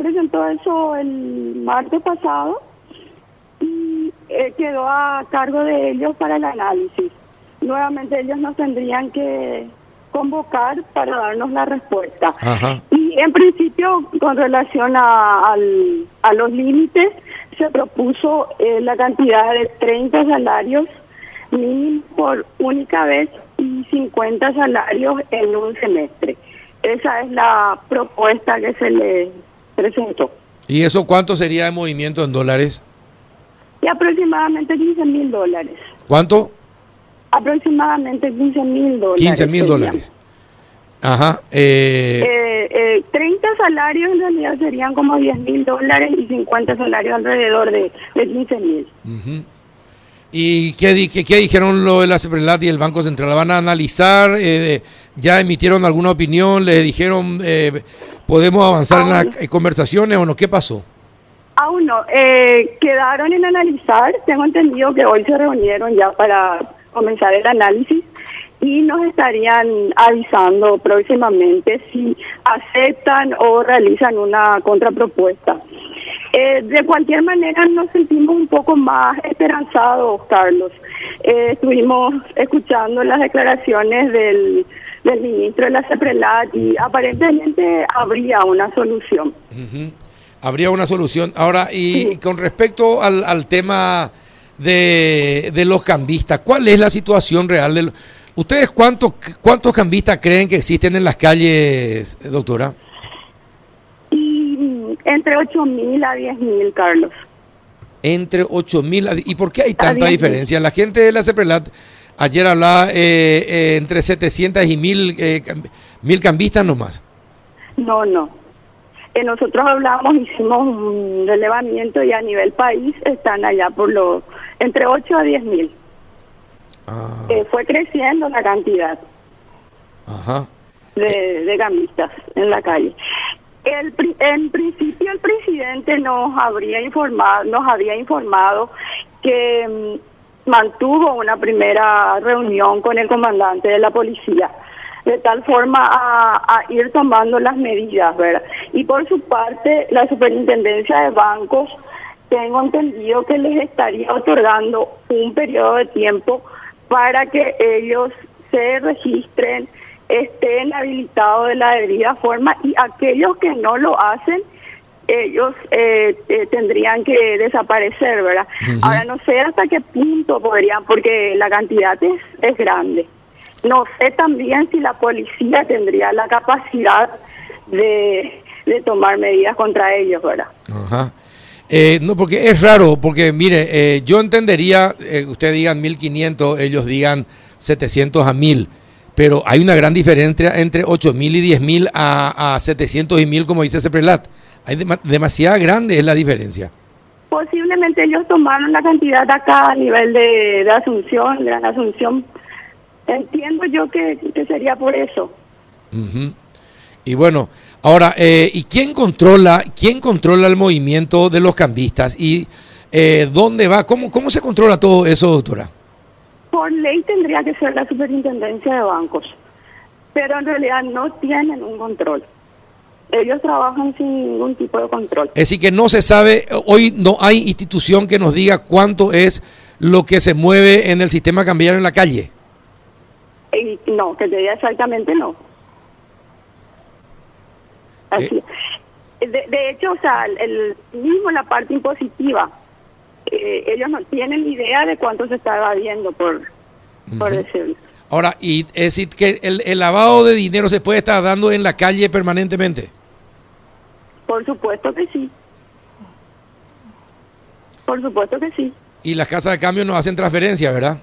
presentó eso el martes pasado y eh, quedó a cargo de ellos para el análisis. Nuevamente ellos nos tendrían que convocar para darnos la respuesta. Y en principio, con relación a, a los límites, se propuso eh, la cantidad de 30 salarios mínimos por única vez y 50 salarios en un semestre. Esa es la propuesta que se le presentó. ¿Y eso cuánto sería de movimiento en dólares? Y aproximadamente 15 mil dólares. ¿Cuánto? Aproximadamente 15 mil dólares. 15 mil dólares. Ajá. Eh... Eh, 30 eh, salarios en realidad serían como 10 mil dólares y 50 salarios alrededor de, de 15 mil. ¿Y qué, qué, dijeron lo de la CEPRELAT y el Banco Central? ¿Van a analizar? Eh, ¿Ya emitieron alguna opinión? ¿Le dijeron eh, podemos avanzar en las conversaciones o no? ¿Qué pasó? Aún no. Eh, quedaron en analizar. Tengo entendido que hoy se reunieron ya para comenzar el análisis y nos estarían avisando próximamente si aceptan o realizan una contrapropuesta. Eh, de cualquier manera nos sentimos un poco más esperanzados, Carlos. Eh, estuvimos escuchando las declaraciones del, del ministro de la CEPRELAT y aparentemente habría una solución. Habría una solución. Ahora, y con respecto al, al tema de, de, los cambistas, ¿cuál es la situación real? De, ¿Ustedes cuántos, cuántos cambistas creen que existen en las calles, doctora? Entre 8 mil a 10 mil, Carlos. Entre 8 mil a... ¿Y por qué hay tanta diferencia? La gente de la CEPRELAT ayer hablaba eh, eh, entre 700 y mil, eh, mil cambistas nomás. No, no. nosotros hablamos, hicimos un relevamiento y a nivel país están allá por los... entre 8 a 10 mil. Ah. fue creciendo la cantidad. Ajá. De, de cambistas en la calle. El, en principio el presidente nos habría informado, nos había informado que mm, mantuvo una primera reunión con el comandante de la policía de tal forma a, ir tomando las medidas, ¿verdad? Y por su parte, la superintendencia de bancos, tengo entendido que les estaría otorgando un periodo de tiempo para que ellos se registren estén habilitados de la debida forma y aquellos que no lo hacen, ellos eh, eh, tendrían que desaparecer, ¿verdad? Ahora no sé hasta qué punto podrían, porque la cantidad es, es grande. No sé también si la policía tendría la capacidad de, de tomar medidas contra ellos, ¿verdad? Ajá. Eh, no, porque es raro, porque mire, yo entendería, ustedes digan 1500, ellos digan 700 a 1000 pero hay una gran diferencia entre 8.000 y 10.000 a, a 700 y 1.000, como dice Ceprelat. Hay demasiada grande es la diferencia. Posiblemente ellos tomaron la cantidad acá a nivel de, Asunción, de Gran Asunción. Entiendo yo que, sería por eso. Y bueno, ahora, eh, ¿y quién controla, quién controla el movimiento de los cambistas? ¿Y eh, dónde va? ¿Cómo, ¿Cómo se controla todo eso, doctora? Por ley tendría que ser la superintendencia de bancos, pero en realidad no tienen un control. Ellos trabajan sin ningún tipo de control. Es decir, que no se sabe, hoy no hay institución que nos diga cuánto es lo que se mueve en el sistema cambiario en la calle. no, que te diga exactamente no. Así. Eh. De, hecho, o sea, el, mismo la parte impositiva eh, ellos no tienen idea de cuánto se está evadiendo, por, por decirlo. Ahora, y es decir, que el, el, lavado de dinero se puede estar dando en la calle permanentemente. Por supuesto que sí. Por supuesto que sí. Y las casas de cambio no hacen transferencia, ¿verdad?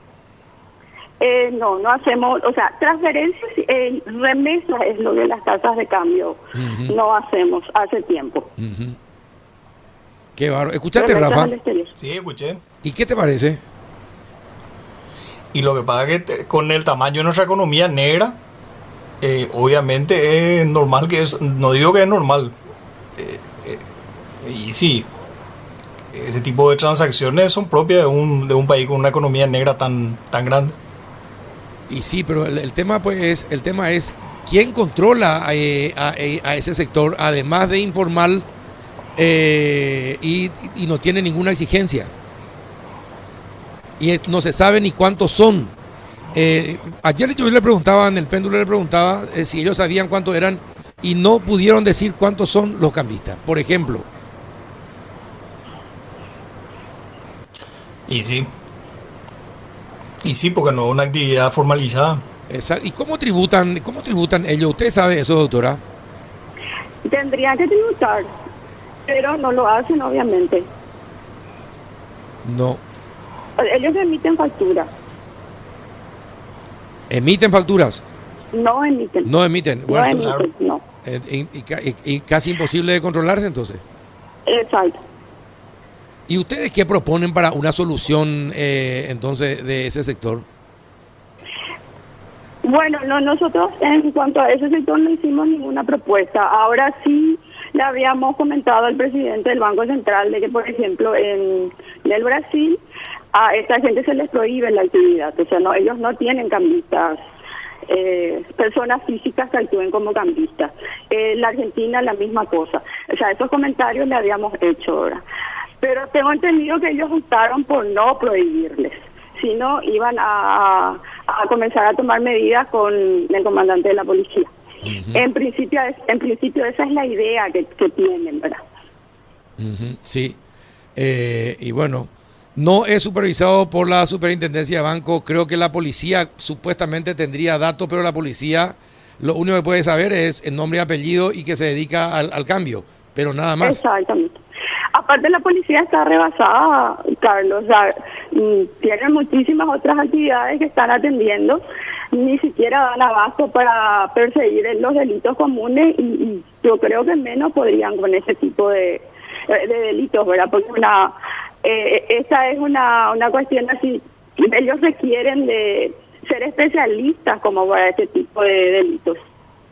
Eh, no, no hacemos, o sea, transferencias, eh, remesas es lo de las casas de cambio. No hacemos hace tiempo. Qué barro. ¿Escuchaste, Rafa? Sí, escuché. ¿Y qué te parece? Y lo que pasa es que con el tamaño de nuestra economía negra, eh, obviamente es normal que es, no digo que es normal, eh, eh, y sí, ese tipo de transacciones son propias de un, de un país con una economía negra tan, tan grande. Y sí, pero el, tema pues es, el tema es quién controla a, a, ese sector, además de informal eh, y, y no tiene ninguna exigencia. Y es- no se sabe ni cuántos son. Eh, ayer yo le preguntaba, en el péndulo le preguntaba eh, si ellos sabían cuántos eran y no pudieron decir cuántos son los cambistas. Por ejemplo, Y sí. Y sí, porque no es una actividad formalizada. esa- ¿y cómo tributan, cómo tributan ellos? ¿Usted sabe eso, doctora? Tendrían que tributar, pero no lo hacen, obviamente. No. Ellos emiten factura, ¿Emiten facturas? no emiten. No emiten. No Bueno, emiten, entonces, no. eh, y- y- y casi imposible de controlarse entonces. Exacto. ¿Y ustedes qué proponen para una solución eh, entonces de ese sector? Bueno, no, nosotros en cuanto a ese sector no hicimos ninguna propuesta. Ahora sí le habíamos comentado al presidente del Banco Central de que, por ejemplo, en, el Brasil a esta gente se les prohíbe la actividad. O sea, no, ellos no tienen cambistas, eh, personas físicas que actúen como cambistas. En la Argentina la misma cosa. O sea, esos comentarios le habíamos hecho ahora. Pero tengo entendido que ellos optaron por no prohibirles sino iban a comenzar a tomar medidas con el comandante de la policía. En principio, en principio esa es la idea que, que tienen, ¿verdad? Ujú, Sí. Eh, y bueno, no es supervisado por la superintendencia de banco. Creo que la policía supuestamente tendría datos, pero la policía lo único que puede saber es el nombre y apellido y que se dedica al, al cambio, pero nada más. Exactamente. Aparte la policía está rebasada, Carlos, o sea, mm, tienen muchísimas otras actividades que están atendiendo, ni siquiera dan abasto para perseguir los delitos comunes y, y yo creo que menos podrían con ese tipo de, de delitos, ¿verdad? Porque una eh, esa es una, una cuestión así, ellos requieren de ser especialistas como para este tipo de delitos.